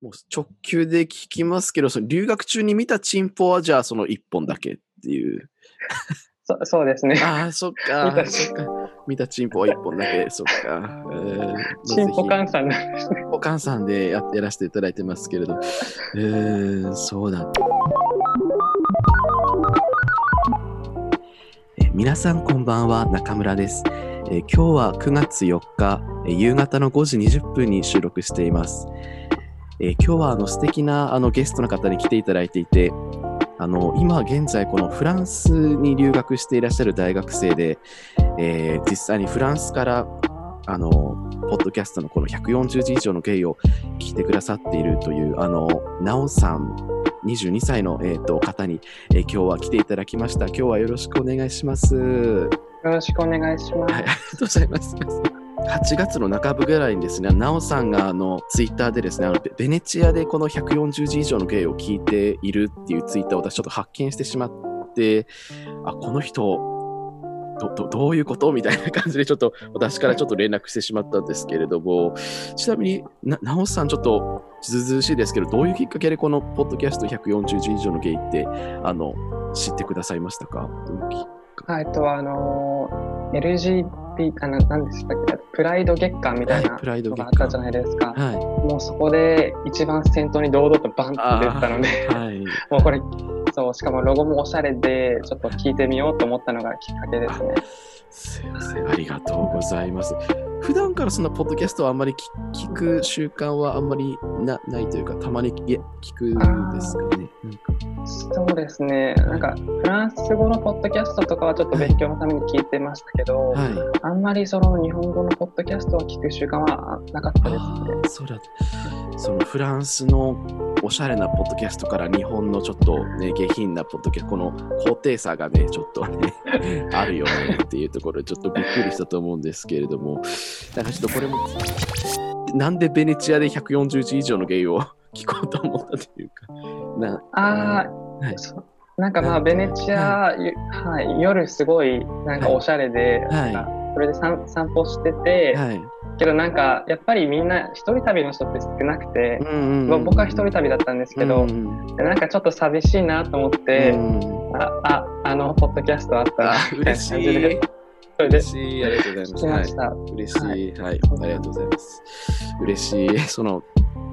もう直球で聞きますけど、その留学中に見たチンポはじゃあその一本だけっていう。そそうですね。ああ、そっか。見たチンポは一本だけ、そっか。えーチンポ換算なんですね。お母さんでややらせていただいてますけれど。えー、そうだ。えー皆さんこんばんは、中村です。えー今日は9月4日、えー夕方の5時20分に収録しています。えー今日はあの素敵なあのゲストの方に来ていただいていて、あの今現在このフランスに留学していらっしゃる大学生で、えー実際にフランスからあのポッドキャストのこの140字以上のゲイを聞いてくださっているというあのナオさん22歳の、えー、と方に、えー今日は来ていただきました。今日はよろしくお願いします。はい、よろしくお願いします。ありがとうございます。8月の半ばぐらいにですね、ナオさんがあのツイッターでですね、あのベネチアでこの140字以上のゲイを聞いているっていうツイッターを私ちょっと発見してしまって、あ、この人、どどどういうこと？みたいな感じでちょっと私からちょっと連絡してしまったんですけれども、ちなみにな、ナオさんちょっとずずしいですけど、どういうきっかけでこのポッドキャスト140字以上のゲイってあの知ってくださいましたか？どういうきはい、えっと、あのー、LGBT、あの、何でしたっけ、プライド月間みたいなはいプライドのがあったじゃないですか。はい。もうそこで一番先頭に堂々とバンって出てたので、はい。もうこれ、そう、しかもロゴもおしゃれで、ちょっと聞いてみようと思ったのがきっかけですね。すいません、ありがとうございます。普段からそんなポッドキャストはあんまり聞聞く習慣はあんまりなないというか、たまに聞くんですかね。そうですね。なんか、フランス語のポッドキャストとかはちょっと勉強のために聞いてましたけど、はい。あんまりその日本語のポッドキャストを聞く習慣はなかったですあね。あ、そうだ。そのフランスのおしゃれなポッドキャストから日本のちょっとね、下品なポッドキャスト、この高低差がね、ちょっとね、あるよねっていうところでちょっとびっくりしたと思うんですけれども、なんかちょっとこれも、なんでベネチアで140字以上のゲイを聞こうと思ったというか、なああ、はい。そなんかまあベネチア、ゆはい、夜すごいなんかおしゃれで、はい。それで散散歩してて、はい。けどなんかやっぱりみんな一人旅の人って少なくて、うんまあ僕は一人旅だったんですけど、うんでなんかちょっと寂しいなと思って、うんあああのポッドキャストあったらあみたいな嬉し感じでい。それで嬉しい。ありがとうございます。聞きました。嬉しい、はい。ありがとうございます。嬉しい。その、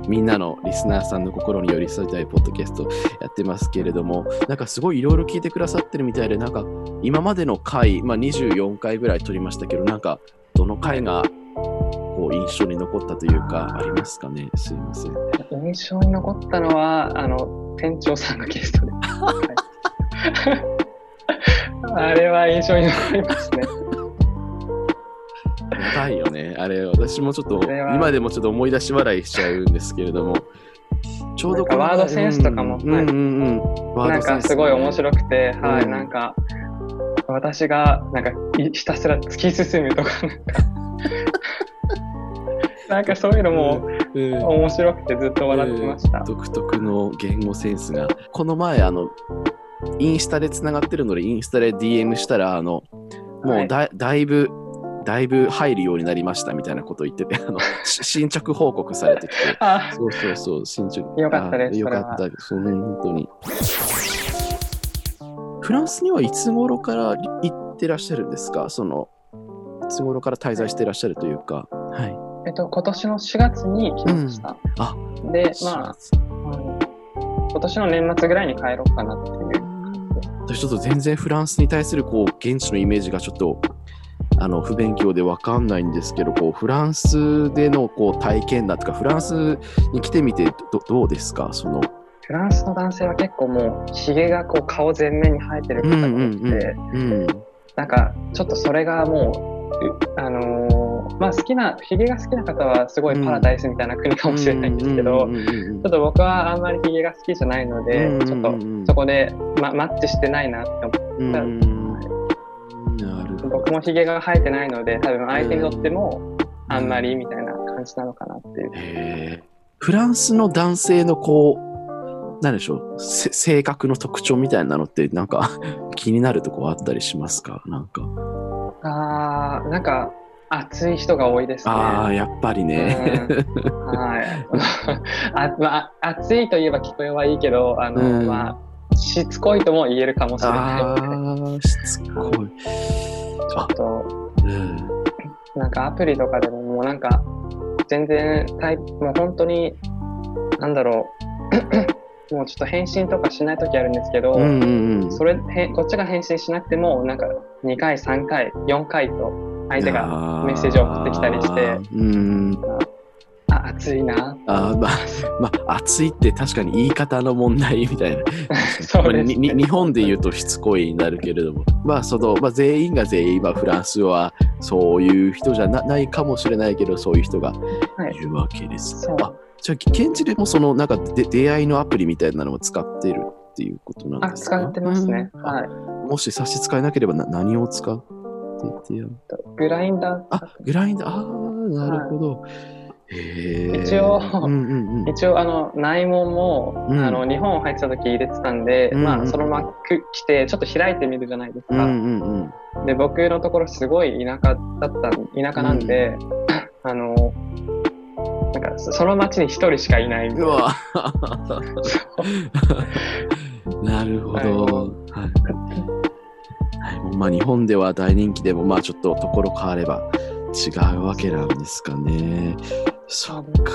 みんなのリスナーさんの心に寄り添いたいポッドキャストやってますけれども、なんかすごいいろいろ聞いてくださってるみたいで、なんか今までの回、まあ、24回ぐらい撮りましたけど、なんかどの回がこう印象に残ったというか、ありますかね？すいません。印象に残ったのはあの店長さんのゲストで、はい。あれは印象に残りますね。やばいよね。あれ、私もちょっと今でもちょっと思い出し笑いしちゃうんですけれども、ちょうどワードセンスとかもうんうんうん。うん。なんかすごい面白くて、はい、うん。なんか私がなんかいひたすら突き進むとかなんかなんかそういうのもうん面白くてずっと笑ってました。独特の言語センスが。この前、あの、インスタでつながってるので、インスタで DM したら、あの、もうだ,、だいぶ、だいぶ入るようになりましたみたいなことを言ってて、あのし進捗報告されてきて、あそうそうそう、進捗。よかったですあよかったです。そうね、本当に。フランスにはいつ頃から行ってらっしゃるんですか？その、いつ頃から滞在してらっしゃるというか。はい。えっと今年の4月に来ました。あでまあ、うん。今年の年末ぐらいに帰ろうかなっていう。私ちょっと全然フランスに対するこう現地のイメージがちょっとあの不勉強でわかんないんですけどこうフランスでのこう体験だとかフランスに来てみてどどうですか？その。フランスの男性は結構もうひげがこう顔全面に生えてる方が多くて、うん。なんかちょっとそれがもううあのーまあ好きなひげが好きな方はすごいパラダイスみたいな国かもしれないんですけど、ちょっと僕はあんまりひげが好きじゃないので、うんちょっとそこで、ま、マッチしてないなって思ってうんなるほど。僕もひげが生えてないので多分相手にとってもあんまりみたいな感じなのかなっていう。フランスの男性のこうなんでしょうせ性格の特徴みたいなのってなんか 気になるとこあったりしますか？なんか。あーなんか熱い人が多いですね。ああ、やっぱりね。うんはい。あまあ、暑いといえば聞こえはいいけど、あの、うんまあ、しつこいとも言えるかもしれない。ああ、しつこい。ああ、と、うん。なんかアプリとかでももうなんか、全然タイプ、もう本当に、なんだろう、もうちょっと返信とかしないときあるんですけど、うんうんうん。それへこっちが返信しなくても、なんか2回、3回、4回と相手がメッセージを送ってきたりしてあーうん。あ暑いな。あーまあ、まあ、暑いって確かに言い方の問題みたいな。そうですね日本で言うとしつこいになるけれども、まあそのまあ、全員が全員、まあ、フランスはそういう人じゃなないかもしれないけど、そういう人がはいいるわけです。そうあじゃあ、現地でもそのなんかで出会いのアプリみたいなのを使ってるっていうことなんあ、ですか？使ってますね。うんはい。もし差し支えなければな何を使っててやとグラインダーあ、グラインダー、ああ、なるほど。へえ。一応うんうんうん。一応あの内門も、うんあの日本入ってた時入れてたんで、うんまあそのままく来てちょっと開いてみるじゃないですか、うんうんうん。で僕のところすごい田舎だった田舎なんで、あのなんかそその町に一人しかいないみたいうな なるほど。はい。まあ日本では大人気でも、まあちょっとところ変われば違うわけなんですかね。そっか。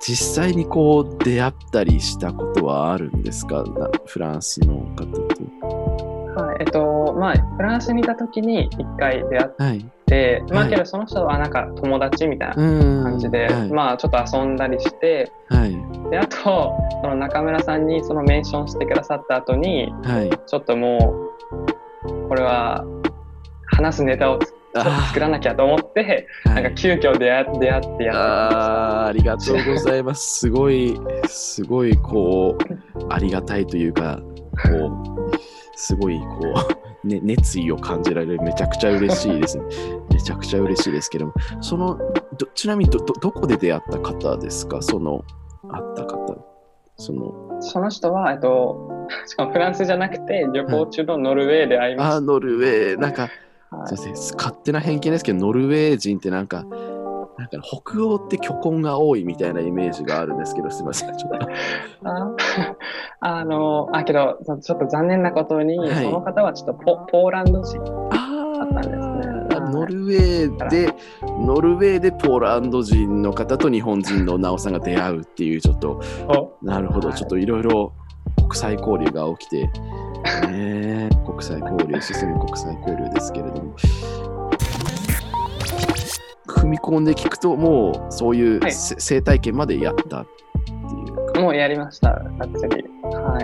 実際にこう出会ったりしたことはあるんですか？なフランスの方と。はいえっとまあフランスにいた時に一回出会っはい。て、まはいあけどその人はなんか友達みたいなうん。感じで、はい。まあちょっと遊んだりしてはい。であとその中村さんにそのメンションしてくださった後にはい。ちょっともうこれは話すネタを作らなきゃと思ってーなんか急遽出会出会ってやっあーありがとうございます。すごい、すごい、こう、ありがたいというか、こう、すごい、こう、ね、熱意を感じられる、めちゃくちゃ嬉しいですね。めちゃくちゃ嬉しいですけども、その、どちなみにど、ど、どこで出会った方ですか？その、会った方。その、その人は、えっと、しかもフランスじゃなくて旅行中のノルウェーで会いましあー、ノルウェー、なんか、た。はい。そうですね、勝手な偏見ですけど、ノルウェー人ってなんか、なんか北欧って巨根が多いみたいなイメージがあるんですけど、すみません。ちょっと。あ あの、あ、けど、そちょっと残念なことに、はい。その方はちょっとポポーランド人。ああったんですね。はいノルウェーで、ノルウェーでポーランド人の方と日本人のナオさんが出会うっていう、ちょっと、なるほど、はい。ちょっといろいろ国際交流が起きて、ねえ、国際交流、進む国際交流ですけれども。踏み込んで聞くと、もうそういうはいせ生態圏までやったっていうか、もうやりました、がっつり。は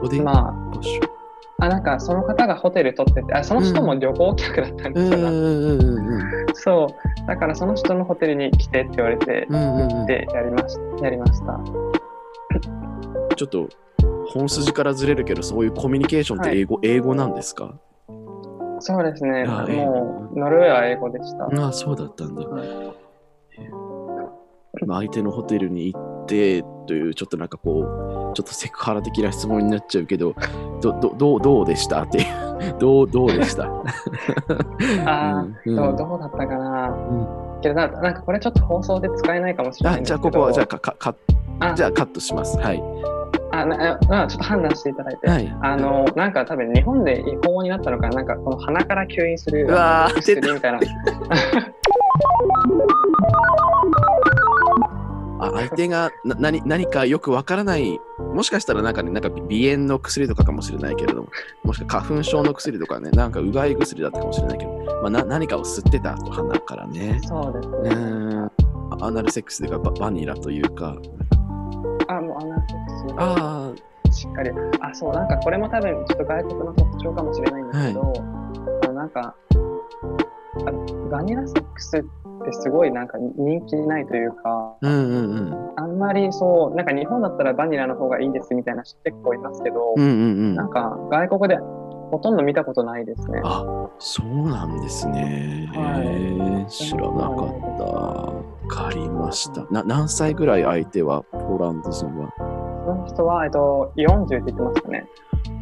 ここでま所。あ、あ、なんかその方がホテル取ってて、あその人も旅行客だったんですよ、んうんうんそう。だからその人のホテルに来てって言われて、でやりました。やりました。ちょっと本筋からずれるけど、そういうコミュニケーションって英語,、英語なんですか？そうですね。あもう、ノルウェーは英語でした。ああ、そうだったんだ。はいまあ相手のホテルに行ってという、ちょっとなんかこう、ちょっとセクハラ的な質問になっちゃうけど、どどどうどうでした？って いう、どうどうでした？あうんどうどうだったかな？うんけどな、なんかこれちょっと放送で使えないかもしれないあじゃあ。ここはじゃあかかかあじゃあカットします。はい。あななちょっと判断していただいて。はい。あの、なんか多分日本で違法になったのかな、なんかこの鼻から吸引するうわー薬みたいな。あ相手がな何何かよくわからない、もしかしたらなんかね、なんか鼻炎の薬とかかもしれないけれども、もしくは花粉症の薬とかね、なんかうがい薬だったかもしれないけど、まあ、な何かを吸ってたと鼻からね。そうですうね。アナルセックスというかババニラというか、あ、もうアナフィクあスしっかり。あ、そう、なんかこれも多分ちょっと外国の特徴かもしれないんですけど、あのなんかあバニラセックスってすごいなんか人気ないというか、あ、うんうんうん。あんまりそう、なんか日本だったらバニラの方がいいですみたいな人結構いますけど、うんうんうんなんか外国でほとんど見たことないですね。あ、そうなんですね。はい知らなかった。わかりました。な何歳ぐらい相手は、ポーランド人は？その人は、えっと、40って言ってましたね。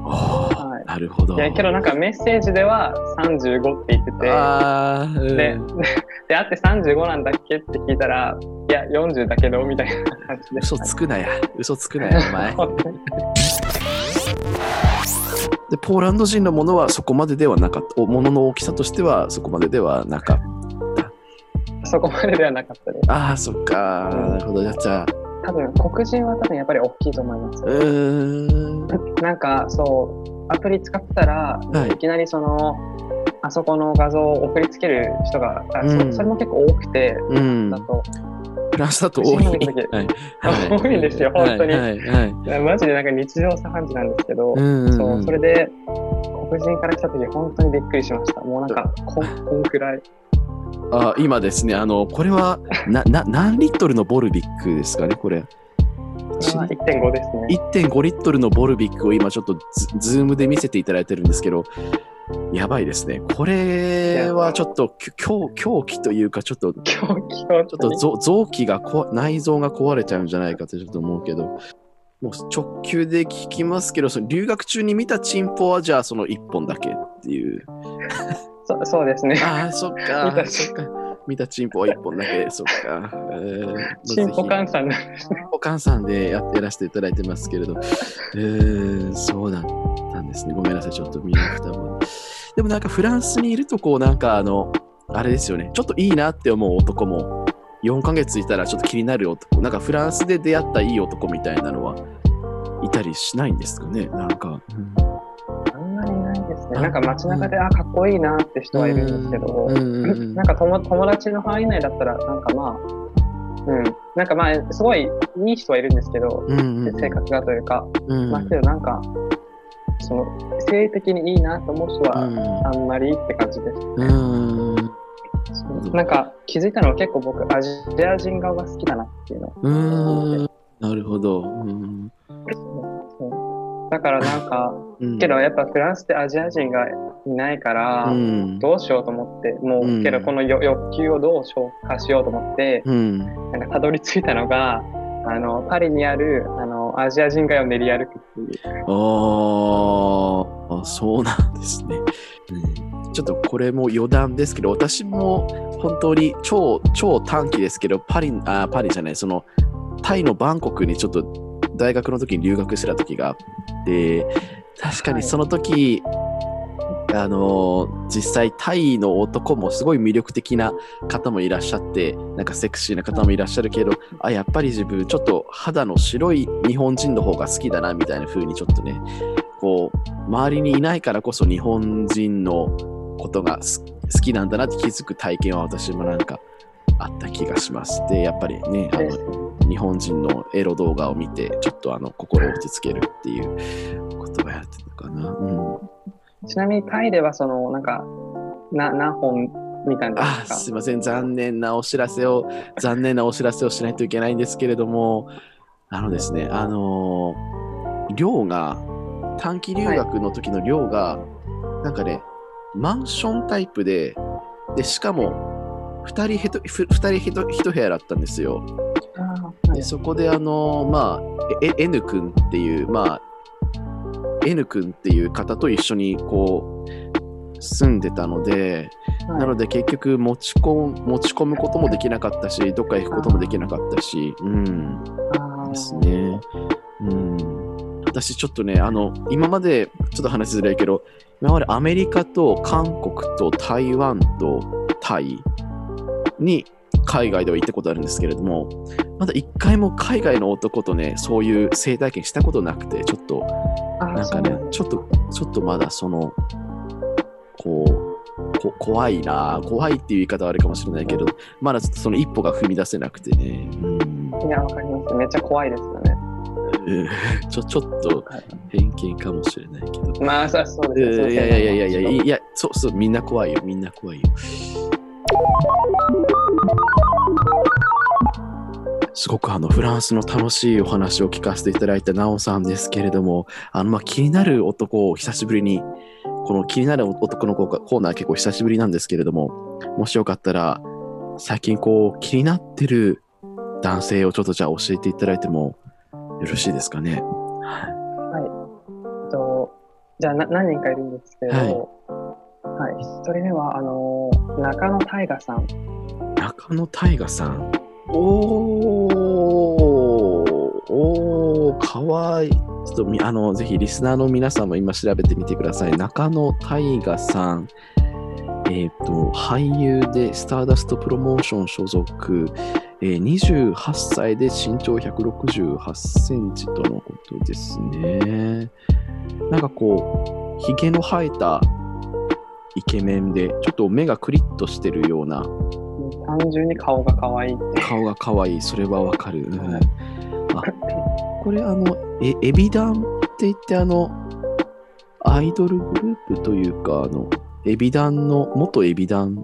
はい、なるほど。いや、けどなんかメッセージでは35って言ってて、あうん、で、で、あって35なんだっけって聞いたら、いや、40だけど、みたいな感じで。嘘つくなや。嘘つくなや、お前。で、ポーランド人のものはそこまでではなかった。ものの大きさとしてはそこまでではなかった。そこまでではなかったです。ああ、そっか。なるほど。じゃあ、多分黒人は多分やっぱり大きいと思います。うんなんかそうアプリ使ってたら、はい、いきなりそのあそこの画像を送りつける人が、うん、そそれも結構多くて、うん、だと。フランスだと多い。はい、多いんですよ、本当に。はいはい、マジでなんか日常茶飯事なんですけど、うんそうそれで黒人から来た時本当にびっくりしました。もうなんかここんくらい。あ今ですね、あの、これはなな何リットルのボルビックですかね、これ。1.5ですね。1.5リットルのボルビックを今ちょっとズームで見せていただいてるんですけど、やばいですね。これはちょっと狂狂気というか、ちょっと、ちょっと臓器が内臓が壊れちゃうんじゃないかとちょっと思うけど、もう直球で聞きますけど、その留学中に見たチンポはじゃあその1本だけっていう。そそうですね。ああ、そっか。見たそっか。見たチンポは一本だけ、そっか。えー、チンポ換算なんですね。ポ換算でやってらせていただいてますけれど、えー、そうだったんですね。ごめんなさい、ちょっと見なくても。でもなんかフランスにいると、こう、なんかあの、あれですよね、ちょっといいなって思う男も、4ヶ月いたらちょっと気になる男、なんかフランスで出会ったいい男みたいなのはいたりしないんですかね、なんか。うんね。なんか街中で、あ、かっこいいなって人はいるんですけど、なんか友友達の範囲内だったら、なんかまあ、うん、なんかまあ、すごいいい人はいるんですけど、性格がというか、まあけどなんか、その性的にいいなと思う人はあんまりって感じです、なんか気づいたのは結構僕アジア人側が好きだなっていうのをなるほど、うんだからなんか、うん、けどやっぱフランスってアジア人がいないから、うん、どうしようと思って、もう、うん、けどこの欲求をどう消化しようと思って、なんかたどり着いたのが、あの、パリにある、あの、アジア人街を練り歩くっていう。ああ、そうなんですね。ちょっとこれも余談ですけど、私も本当に超、超短期ですけど、パリ、あ、パリじゃない、その、タイのバンコクにちょっと大学の時に留学してた時があって確かにその時、はい、あの実際タイの男もすごい魅力的な方もいらっしゃってなんかセクシーな方もいらっしゃるけどあやっぱり自分ちょっと肌の白い日本人の方が好きだなみたいな風にちょっとねこう周りにいないからこそ日本人のことが好きなんだなって気づく体験は私もなんか気がします。で、やっぱりね、あの日本人のエロ動画を見て、ちょっとあの心を落ち着けるっていうことをやってたかな。うん、ちなみにタイではその、なんか、な何本見たんですかあすいません、残念なお知らせを、残念なお知らせをしないといけないんですけれども、あのですね、あのー、寮が、短期留学の時の寮が、はい、なんかね、マンションタイプで、で、しかも、2人1部屋だったんですよ。でそこであのまあ N 君っていうまあ N 君っていう方と一緒にこう住んでたので、はい、なので結局持ち込持ち込むこともできなかったしどっか行くこともできなかったしうん。ですね。うん。私ちょっとねあの今までちょっと話しづらいけど今までアメリカと韓国と台湾とタイに海外では行ったことあるんですけれども、まだ一回も海外の男とね、そういう性体験したことなくて、ちょっと、なんかね、ちょっと、ちょっとまだその、こう、こ怖いな怖いっていう言い方はあるかもしれないけど、まだその一歩が踏み出せなくてね。うん、いや、わかります。めっちゃ怖いですよね。ちょちょっと偏見かもしれないけど。まあ、そうですね。いやいやいやいやいや、いや、そうそう、みんな怖いよ、みんな怖いよ。すごくあのフランスの楽しいお話を聞かせていただいたナオさんですけれども、あのまあ気になる男を久しぶりに、この気になる男のコーナー結構久しぶりなんですけれども、もしよかったら、最近こう気になってる男性をちょっとじゃあ教えていただいてもよろしいですかね？はい。えっと、じゃあな何人かいるんですけど、はい、はい、1人目は、あのー、中野大河さん。中野大河さん。おー、おー、かわいい。ちょっとみあのぜひリスナーの皆さんも今調べてみてください。中野大河さん。えっ、ー、と、俳優でスターダストプロモーション所属、えー、28歳で身長168センチとのことですね。なんかこう、ひげの生えたイケメンで、ちょっと目がクリッとしてるような。単純に顔が可愛い顔が可愛い、それはわかる。うん、あこれ、あの、えエビダンって言って、あの、アイドルグループというか、あの、エビダンの、元エビダン、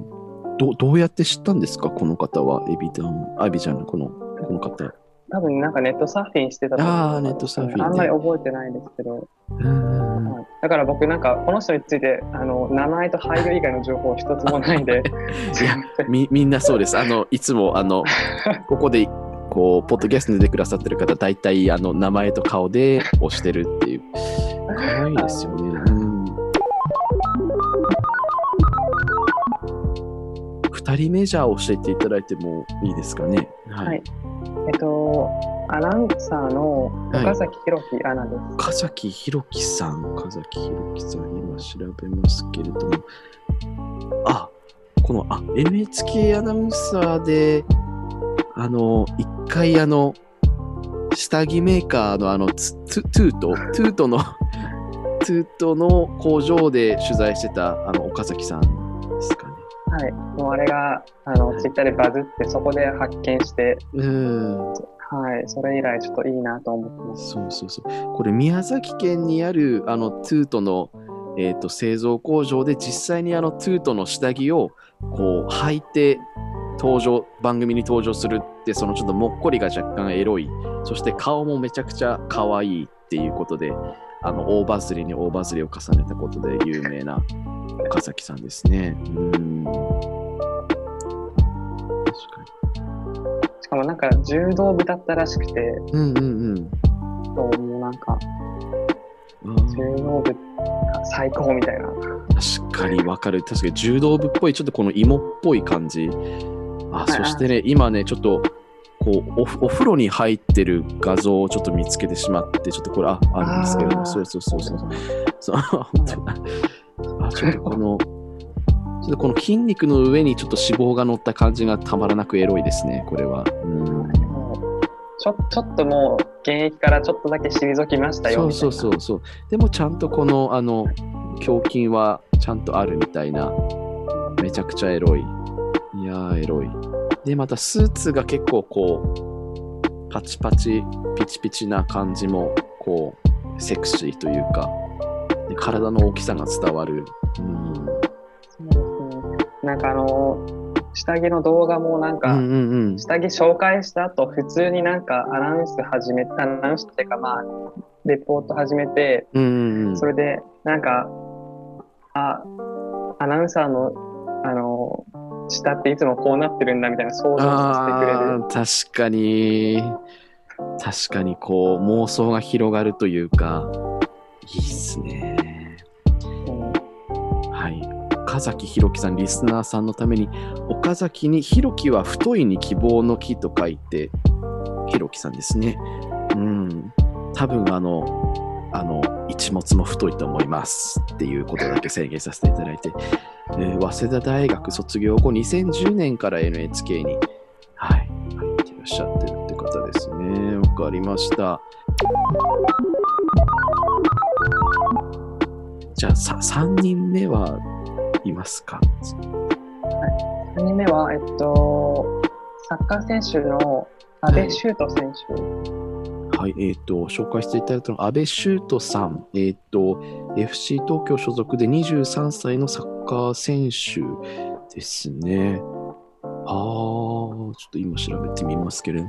どどうやって知ったんですか、この方は、エビダン、アビじゃん、この、この方。多分なんかネットサーフィンしてたと思ああ、ネットサーフィン、あんまり覚えてないですけど。だから僕なんかこの人についてあの名前と配慮以外の情報一つもないんで。みみんなそうです。あのいつもあの ここでこうポッドキャストに出てくださってる方大体あの名前と顔で押してるっていう。可愛いですよね、うん、2人目じゃあ教えていただいてもいいですかね。はい、はいえっと、アナウンサーの岡崎弘樹アナです。はい、岡崎弘樹さん、岡崎弘樹さん、今調べますけれども、あ、この、あ、NHK アナウンサーで、あの、一回あの、下着メーカーのあの、トゥート、トゥートの、トゥートの工場で取材してたあの岡崎さんですかね。はい、もうあれがあの、ツイッターでバズって、そこで発見して、うんはい、それ以来ちょっといいなと思ってます。そうそうそう。これ、宮崎県にあるあのトゥートの、えーと、製造工場で実際にあのトゥートの下着をこう履いて登場、番組に登場するって、そのちょっともっこりが若干エロい、そして顔もめちゃくちゃ可愛いっていうことで、あの大バズりに大バズりを重ねたことで有名な岡崎さんですね。うん確かに。しかもなんか柔道部だったらしくて、うんうんうん。そうもうなんか、柔道部最高みたいな。確かにわかる。確かに柔道部っぽい、ちょっとこの芋っぽい感じ。あ、そしてね、今ね、ちょっとこうおお風呂に入ってる画像をちょっと見つけてしまって、ちょっとこれああるんですけれども、そうそうそうそう。そう本当あちょっとこの、ちょっとこの筋肉の上にちょっと脂肪が乗った感じがたまらなくエロいですね、これは。うんちょちょっともう現役からちょっとだけ退きましたよそうそうそうそう。でもちゃんとこのあの胸筋はちゃんとあるみたいな。めちゃくちゃエロい。エロい。で、またスーツが結構こう、パチパチ、ピチピチな感じも、こう、セクシーというか、で体の大きさが伝わる。うん、そうですね。なんかあの下着の動画もなんか、下着紹介した後、普通になんかアナウンス始めた、アナウンスっていうかまあ、レポート始めて、それでなんか、あ、アナウンサーの、あの、下っていつもこうなってるんだみたいな想像させてくれる。確かに、確かにこう妄想が広がるというか、いいっすね。はい。岡崎弘樹さん、リスナーさんのために、岡崎に弘樹は太いに希望の木と書いて、弘樹さんですね。うん。多分あの、あの、一物も太いと思いますっていうことだけ宣言させていただいて、えー、早稲田大学卒業後、2010年から NHK に、はい、入ってらっしゃってるって方ですね。わかりました。じゃあさ、3人目はいますか、はい、?3 人目は、えっと、サッカー選手の阿部修斗選手。はい、えっ、ー、と、紹介していただいたのは、安倍修斗さん、えっ、ー、と、FC 東京所属で23歳のサッカー選手ですね。ああ、ちょっと今調べてみますけれど。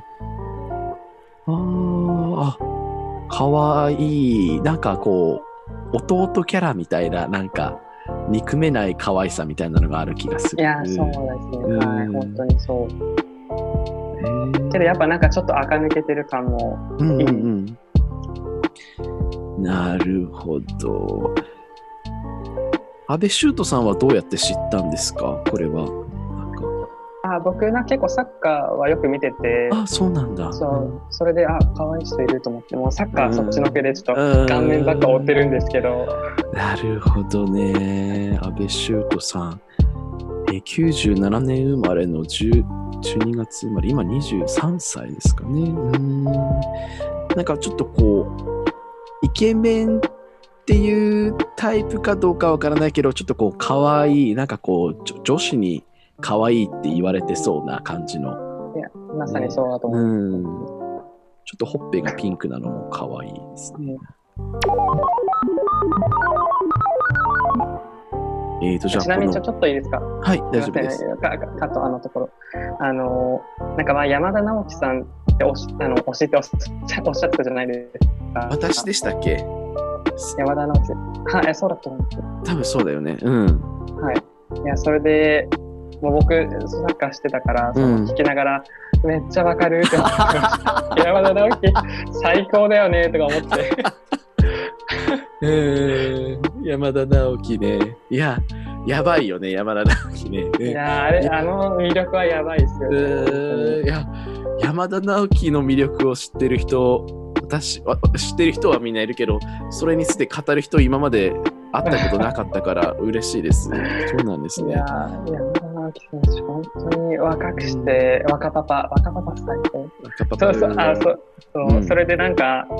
ああ、かわいい。なんかこう、弟キャラみたいな、なんか、憎めない可愛さみたいなのがある気がする。いや、そうですね。はい、本当にそう。けどやっぱなんかちょっと垢抜けてる感もいい。うんうん、なるほど。安倍修斗さんはどうやって知ったんですか？これは。あ僕な結構サッカーはよく見てて、あ、そうなんだ。そう、それで、あ、可愛い人いると思って、もうサッカーそっちのけでちょっと顔面ばっか追ってるんですけど。なるほどね。安倍修斗さん。え97年生まれの10 12月生まれ、今23歳ですかね。うん。なんかちょっとこう、イケメンっていうタイプかどうかわからないけど、ちょっとこう、可愛い、なんかこう、女子に可愛いって言われてそうな感じの。いや、まさにそうだと思う。うん。ちょっとほっぺがピンクなのも可愛いですね。えーと、じゃあちなみにちょっといいですか？はい、大丈夫です。カットあのところ。あの、なんかまあ山田直樹さんっておしあの教えておっしゃったじゃないですか。私でしたっけ？山田直樹。はい、そうだと思います。多分そうだよね。うん。はい。いや、それで、もう僕、サッカーしてたから、その聞きながら、うん、めっちゃわかるって思って、山田直樹、最高だよねとか思って。えー、山田直樹ね。いや、やばいよね、山田直樹ね。いや、あれ、あの魅力はやばいですよ、ね。いや、山田直樹の魅力を知ってる人、私、知ってる人はみんないるけど、それについて語る人、今まで会ったことなかったから 嬉しいです。そうなんですね。いや、山田直樹選手、本当に若くして、若パパ、若パパ最高。若パパ、そうそう、あ、そう、そう、うん、それでなんか、そ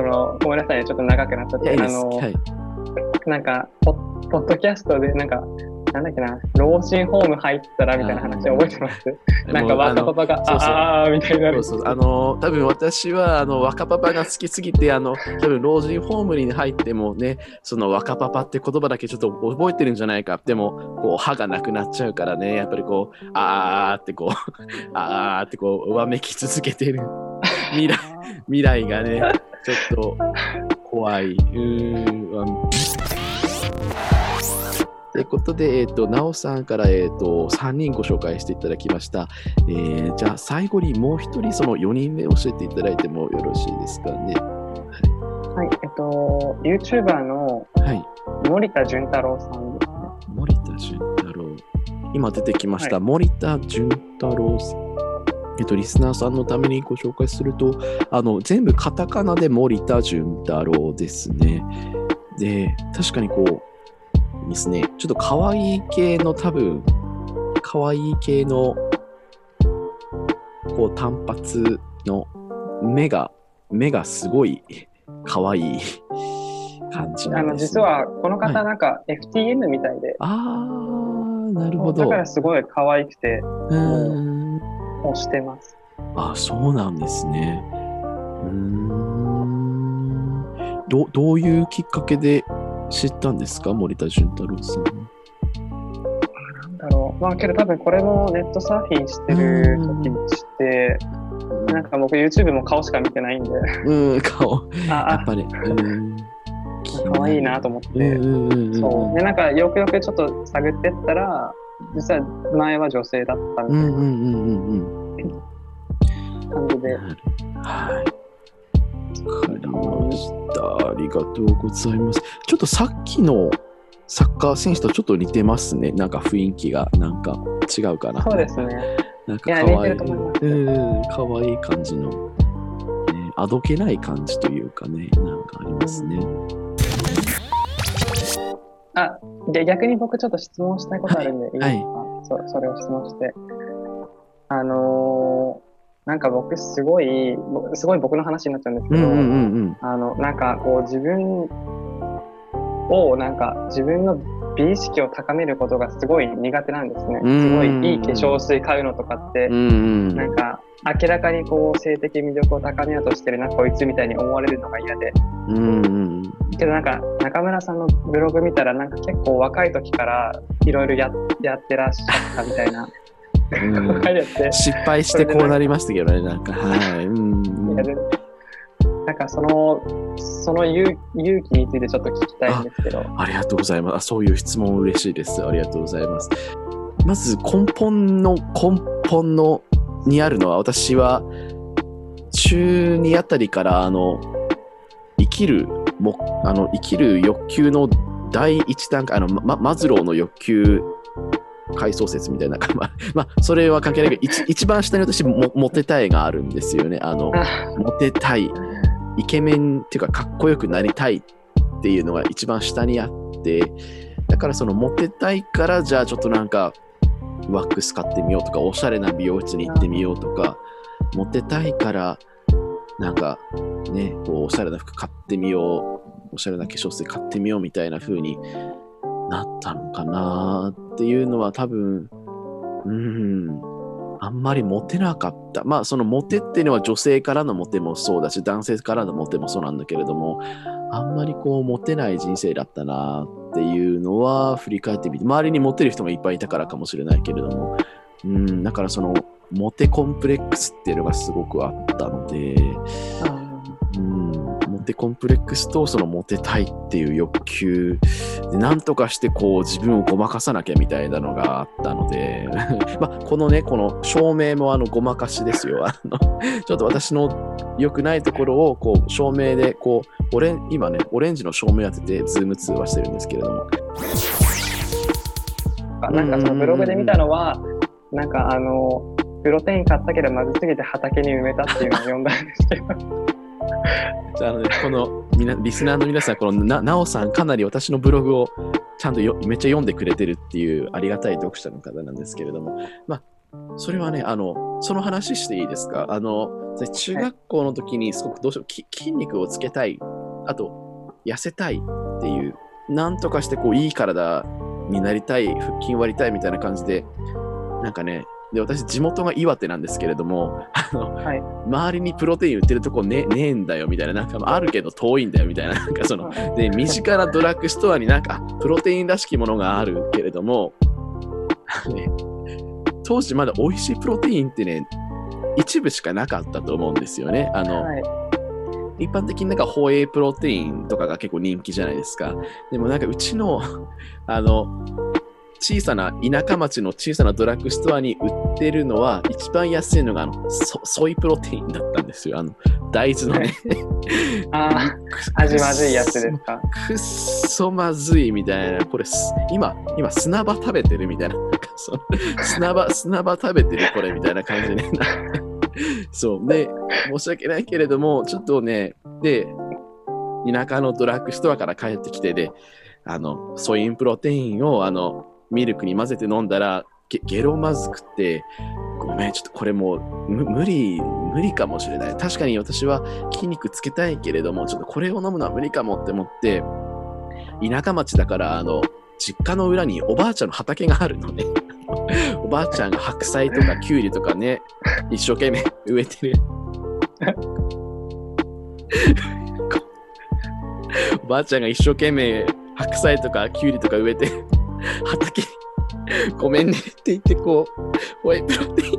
の、ごめんなさい、ちょっと長くなっちゃって、あの、はい、なんかポ、ポッドキャストで、なんか、なんだっけな、老人ホーム入ったらみたいな話覚えてます？なんか若パパが、ああみたいな。そうそう。あの、多分私はあの若パパが好きすぎて、あの、多分老人ホームに入ってもね、その若パパって言葉だけちょっと覚えてるんじゃないか。でも、こう、歯がなくなっちゃうからね、やっぱりこう、あーってこう、あーってこう、わめき続けてる未来、未来がね、ちょっと怖い。うーん。ということで、えっ、ー、と、なおさんから、えっ、ー、と、3人ご紹介していただきました。えー、じゃあ、最後にもう一人、その4人目教えていただいてもよろしいですかね。はい、えっと、YouTuber の森田淳太郎さんですね。森田淳太郎。今出てきました、はい、森田淳太郎さん。えっと、リスナーさんのためにご紹介すると、あの、全部カタカナで森田淳太郎ですね。で、確かにこう、ですね、ちょっと可愛い系の多分、可愛い系の、こう単発の目が、目がすごい可愛い感じなんです、ね、あの、実はこの方なんか FTM みたいで。はい、ああ、なるほど。だからすごい可愛くて、うん。推してます。あそうなんですね。うん。どどういうきっかけで知ったんですか？森田俊太郎さんなんだろう。まあけど多分これもネットサーフィンしてる時に知って、なんか僕 YouTube も顔しか見てないんで。うん、顔。やっぱり。うん可愛いなと思って、そうでなんかよくよくちょっと探ってったら実は前は女性だったみたいなで、はい。わかりました。ありがとうござい。ます。ちょっとさっきのサッカー選手とちょっと似てますね。なんか雰囲気が、なんか違うかな。そうですね。なんか可愛い、い。うん、可愛い。感じの、ね、あどけない。感じとい。うかね、なんかありますね。あ、で逆に僕ちょっと質問したい。ことあるんで、はい、い。い。ですか、はい、そそれを質問して。あのなんか僕すごい、すごい僕の話になっちゃうんですけど、あの、なんかこう自分を、なんか自分の美意識を高めることがすごい苦手なんですね。すごいいい化粧水買うのとかって、なんか明らかにこう性的魅力を高めようとしてるな、こいつみたいに思われるのが嫌で。けどなんか中村さんのブログ見たらなんか結構若い時からいろいろやってらっしゃったみたいな失敗してこうなりましたけどね、なんか、はい。うん、なんかその、その勇勇気についてちょっと聞きたいんですけどあ。ありがとうございます。そういう質問嬉しいです。ありがとうございます。まず根本の根本のにあるのは、私は中2あたりから、あの、生きる、もあの生きる欲求の第一段階、あの、ま、マズローの欲求階層説みたいな、まあ、まあ、それは関係ないけど、一一番下に私も、モテたいがあるんですよね。あの、モテたい、イケメンっていうか、かっこよくなりたいっていうのが一番下にあって、だからそのモテたいから、じゃあちょっとなんか、ワックス買ってみようとか、おしゃれな美容室に行ってみようとか、モテたいから、なんかね、こうおしゃれな服買ってみよう、おしゃれな化粧水買ってみようみたいな風になったのかなっていうのは多分、うん、あんまりモテなかった。まあそのモテっていうのは女性からのモテもそうだし、男性からのモテもそうなんだけれども、あんまりこうモテない人生だったなっていうのは振り返ってみて、周りにモテる人もいっぱいいたからかもしれないけれども、うん、だからそのモテコンプレックスっていうのがすごくあったので、モテコンプレックスとそのモテたいっていう欲求で、なんとかしてこう自分をごまかさなきゃみたいなのがあったので、まあ、このね、この照明もあのごまかしですよ。あのちょっと私の良くないところをこう照明でこう、オレン今ね、オレンジの照明当ててズーム通話してるんですけれども。なんかそのブログで見たのは、なんかあの、プロテイン買ったけどまずすぎて畑に埋めたっていうのを読んだんですけど。じゃあ、ね、このみなリスナーの皆さん、このななおさん、かなり私のブログをちゃんとよめっちゃ読んでくれてるっていうありがたい読者の方なんですけれども、まあ、それはね、あの、その話していいですか？あの、中学校の時にすごくどうしても筋肉をつけたい、あと、痩せたいっていう、なんとかしてこういい体になりたい、腹筋割りたいみたいな感じで、なんかね、で、私、地元が岩手なんですけれども、あの、はい、周りにプロテイン売ってるとこねねえんだよみたいな、なんかあるけど遠いんだよみたいな、なんかその、で、身近なドラッグストアになんか、プロテインらしきものがあるけれども、ね、当時まだ美味しいプロテインってね、一部しかなかったと思うんですよね。あの、はい。一般的になんかホエイプロテインとかが結構人気じゃないですか。でもなんかうちの、あの、小さな田舎町の小さなドラッグストアに売ってるのは、一番安いのがあのソソイプロテインだったんですよ。あの大豆のねああ、味まずいやつですか？くっそまずいみたいな。これ、今、今砂場食べてるみたいな。砂場、砂場食べてるこれみたいな感じで、ね。そう。で、申し訳ないけれども、ちょっとね、で、田舎のドラッグストアから帰ってきてで、あの、ソインプロテインを、あの、ミルクに混ぜて飲んだらゲゲロまずくてごめんちょっとこれもう無理無理かもしれない。確かに私は筋肉つけたいけれどもちょっとこれを飲むのは無理かもって思って田舎町だからあの実家の裏におばあちゃんの畑があるのね。おばあちゃんが白菜とかきゅうりとかね一生懸命 植えてる。おばあちゃんが一生懸命白菜とかきゅうりとか植えて畑にごめんねって言ってこう、ホワイトロテイン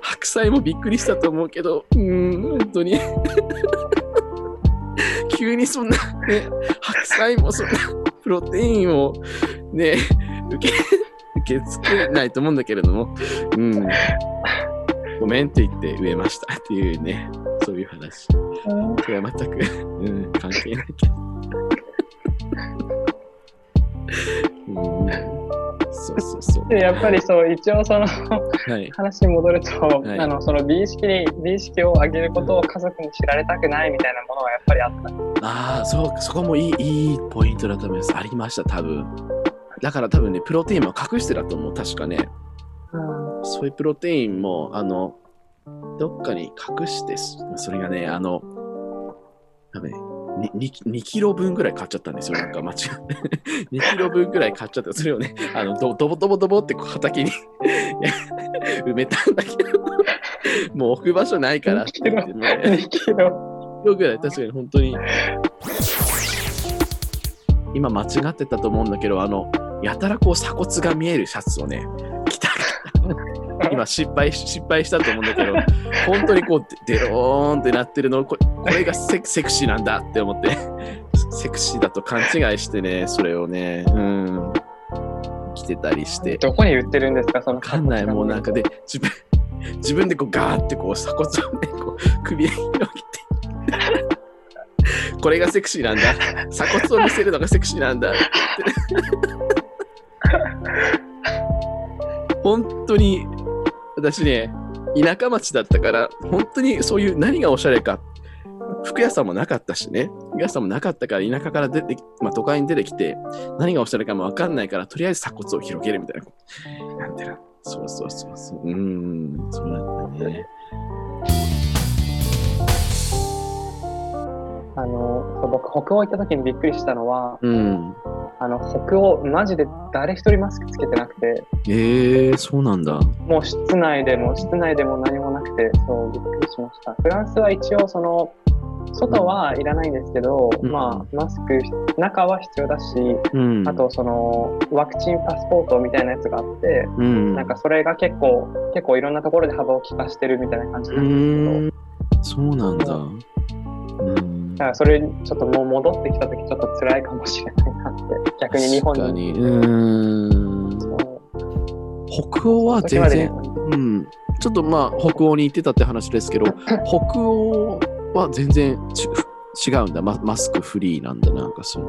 白菜もびっくりしたと思うけど、うん、本当に 急にそんな、ね、白菜もそんなプロテインをね、受け、受け付けないと思うんだけれども、うん、ごめんって言って植えましたっていうね、そういう話。それは全く、うん、関係ないけど。そうそうそう。やっぱりそう一応その、はい、話に戻ると、はい、あのその美意識に美意識を上げることを家族に知られたくないみたいなものはやっぱりあった。ああそうそこもいいいいポイントだと思います。ありました多分。だから多分ねプロテインも隠してたと思う確かね、うん、そういうプロテインもあのどっかに隠してそれがねあの多分ね 2, 2, キロ分ぐらい買っちゃったんですよ、なんか間違って 2キロ分ぐらい買っちゃった。それをね、あのどドボドボドボって畑に 埋めたんだけど、もう置く場所ないからって言って、ね、2キロぐらい、確かに本当に。今間違ってたと思うんだけど、あの、やたらこう鎖骨が見えるシャツをね。今失敗失敗したと思うんだけど本当にこうデローンってなってるのこれこれがセセクシーなんだって思って セクシーだと勘違いしてねそれをねうん着てたりしてどこに売ってるんですかそのわかんないもうなんかで自分自分でこうガーってこう鎖骨をねこう首に広げてこれがセクシーなんだ。鎖骨を見せるのがセクシーなんだ。本当に、私ね、田舎町だったから、本当にそういう何がおしゃれか。服屋さんもなかったしね。服屋さんもなかったから、田舎から出て、まあ、都会に出てきて、何がおしゃれかもわかんないから、とりあえず鎖骨を広げるみたいな。なんていうの？そうそうそうそう。うーん、そうなんだね。あの、そう僕、北欧行った時にびっくりしたのは、うん。あの、北欧、マジで誰一人マスクつけてなくて、えー、そうなんだ。もう室内でも、室内でも何もなくて、そう、びっくりしました。フランスは一応、その、外はいらないんですけど、うんまあ、マスク、中は必要だし、うん。あと、その、ワクチンパスポートみたいなやつがあって、うん。なんかそれが結構、結構いろんなところで幅を利かしてるみたいな感じうなんですけど、ーん、そうなんだ。うんだ。からそれ、ちょっともう戻ってきた時ちょっと辛いかもしれないなって、逆に日本に。うーん。北欧は全然、うん。ちょっとまあ、北欧に行ってたって話ですけど、北欧は全然ち違うんだマ。マスクフリーなんだ。なんかその。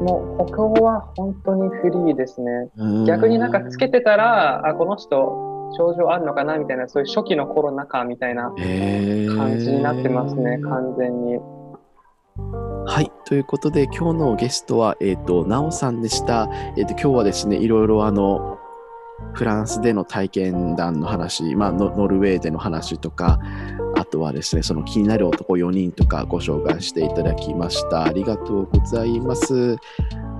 もう北欧は本当にフリーですね。逆になんかつけてたら、あ、この人症状あるのかなみたいな、そういう初期のコロナ禍みたいな感じになってますね、完全に。はい。ということで、今日のゲストは、えっ、と、なおさんでした。えっ、と、今日はですね、いろいろあの、フランスでの体験談の話、まあノ、ノルウェーでの話とか、あとはですね、その気になる男4人とかご紹介していただきました。ありがとうございます。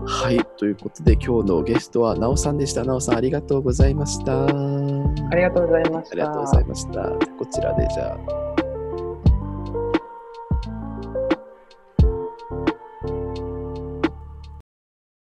はい。ということで、今日のゲストはなおさんでした。なおさん、ありがとうございました。あありがとうございました。りがとうございました。こちらで、じゃあ。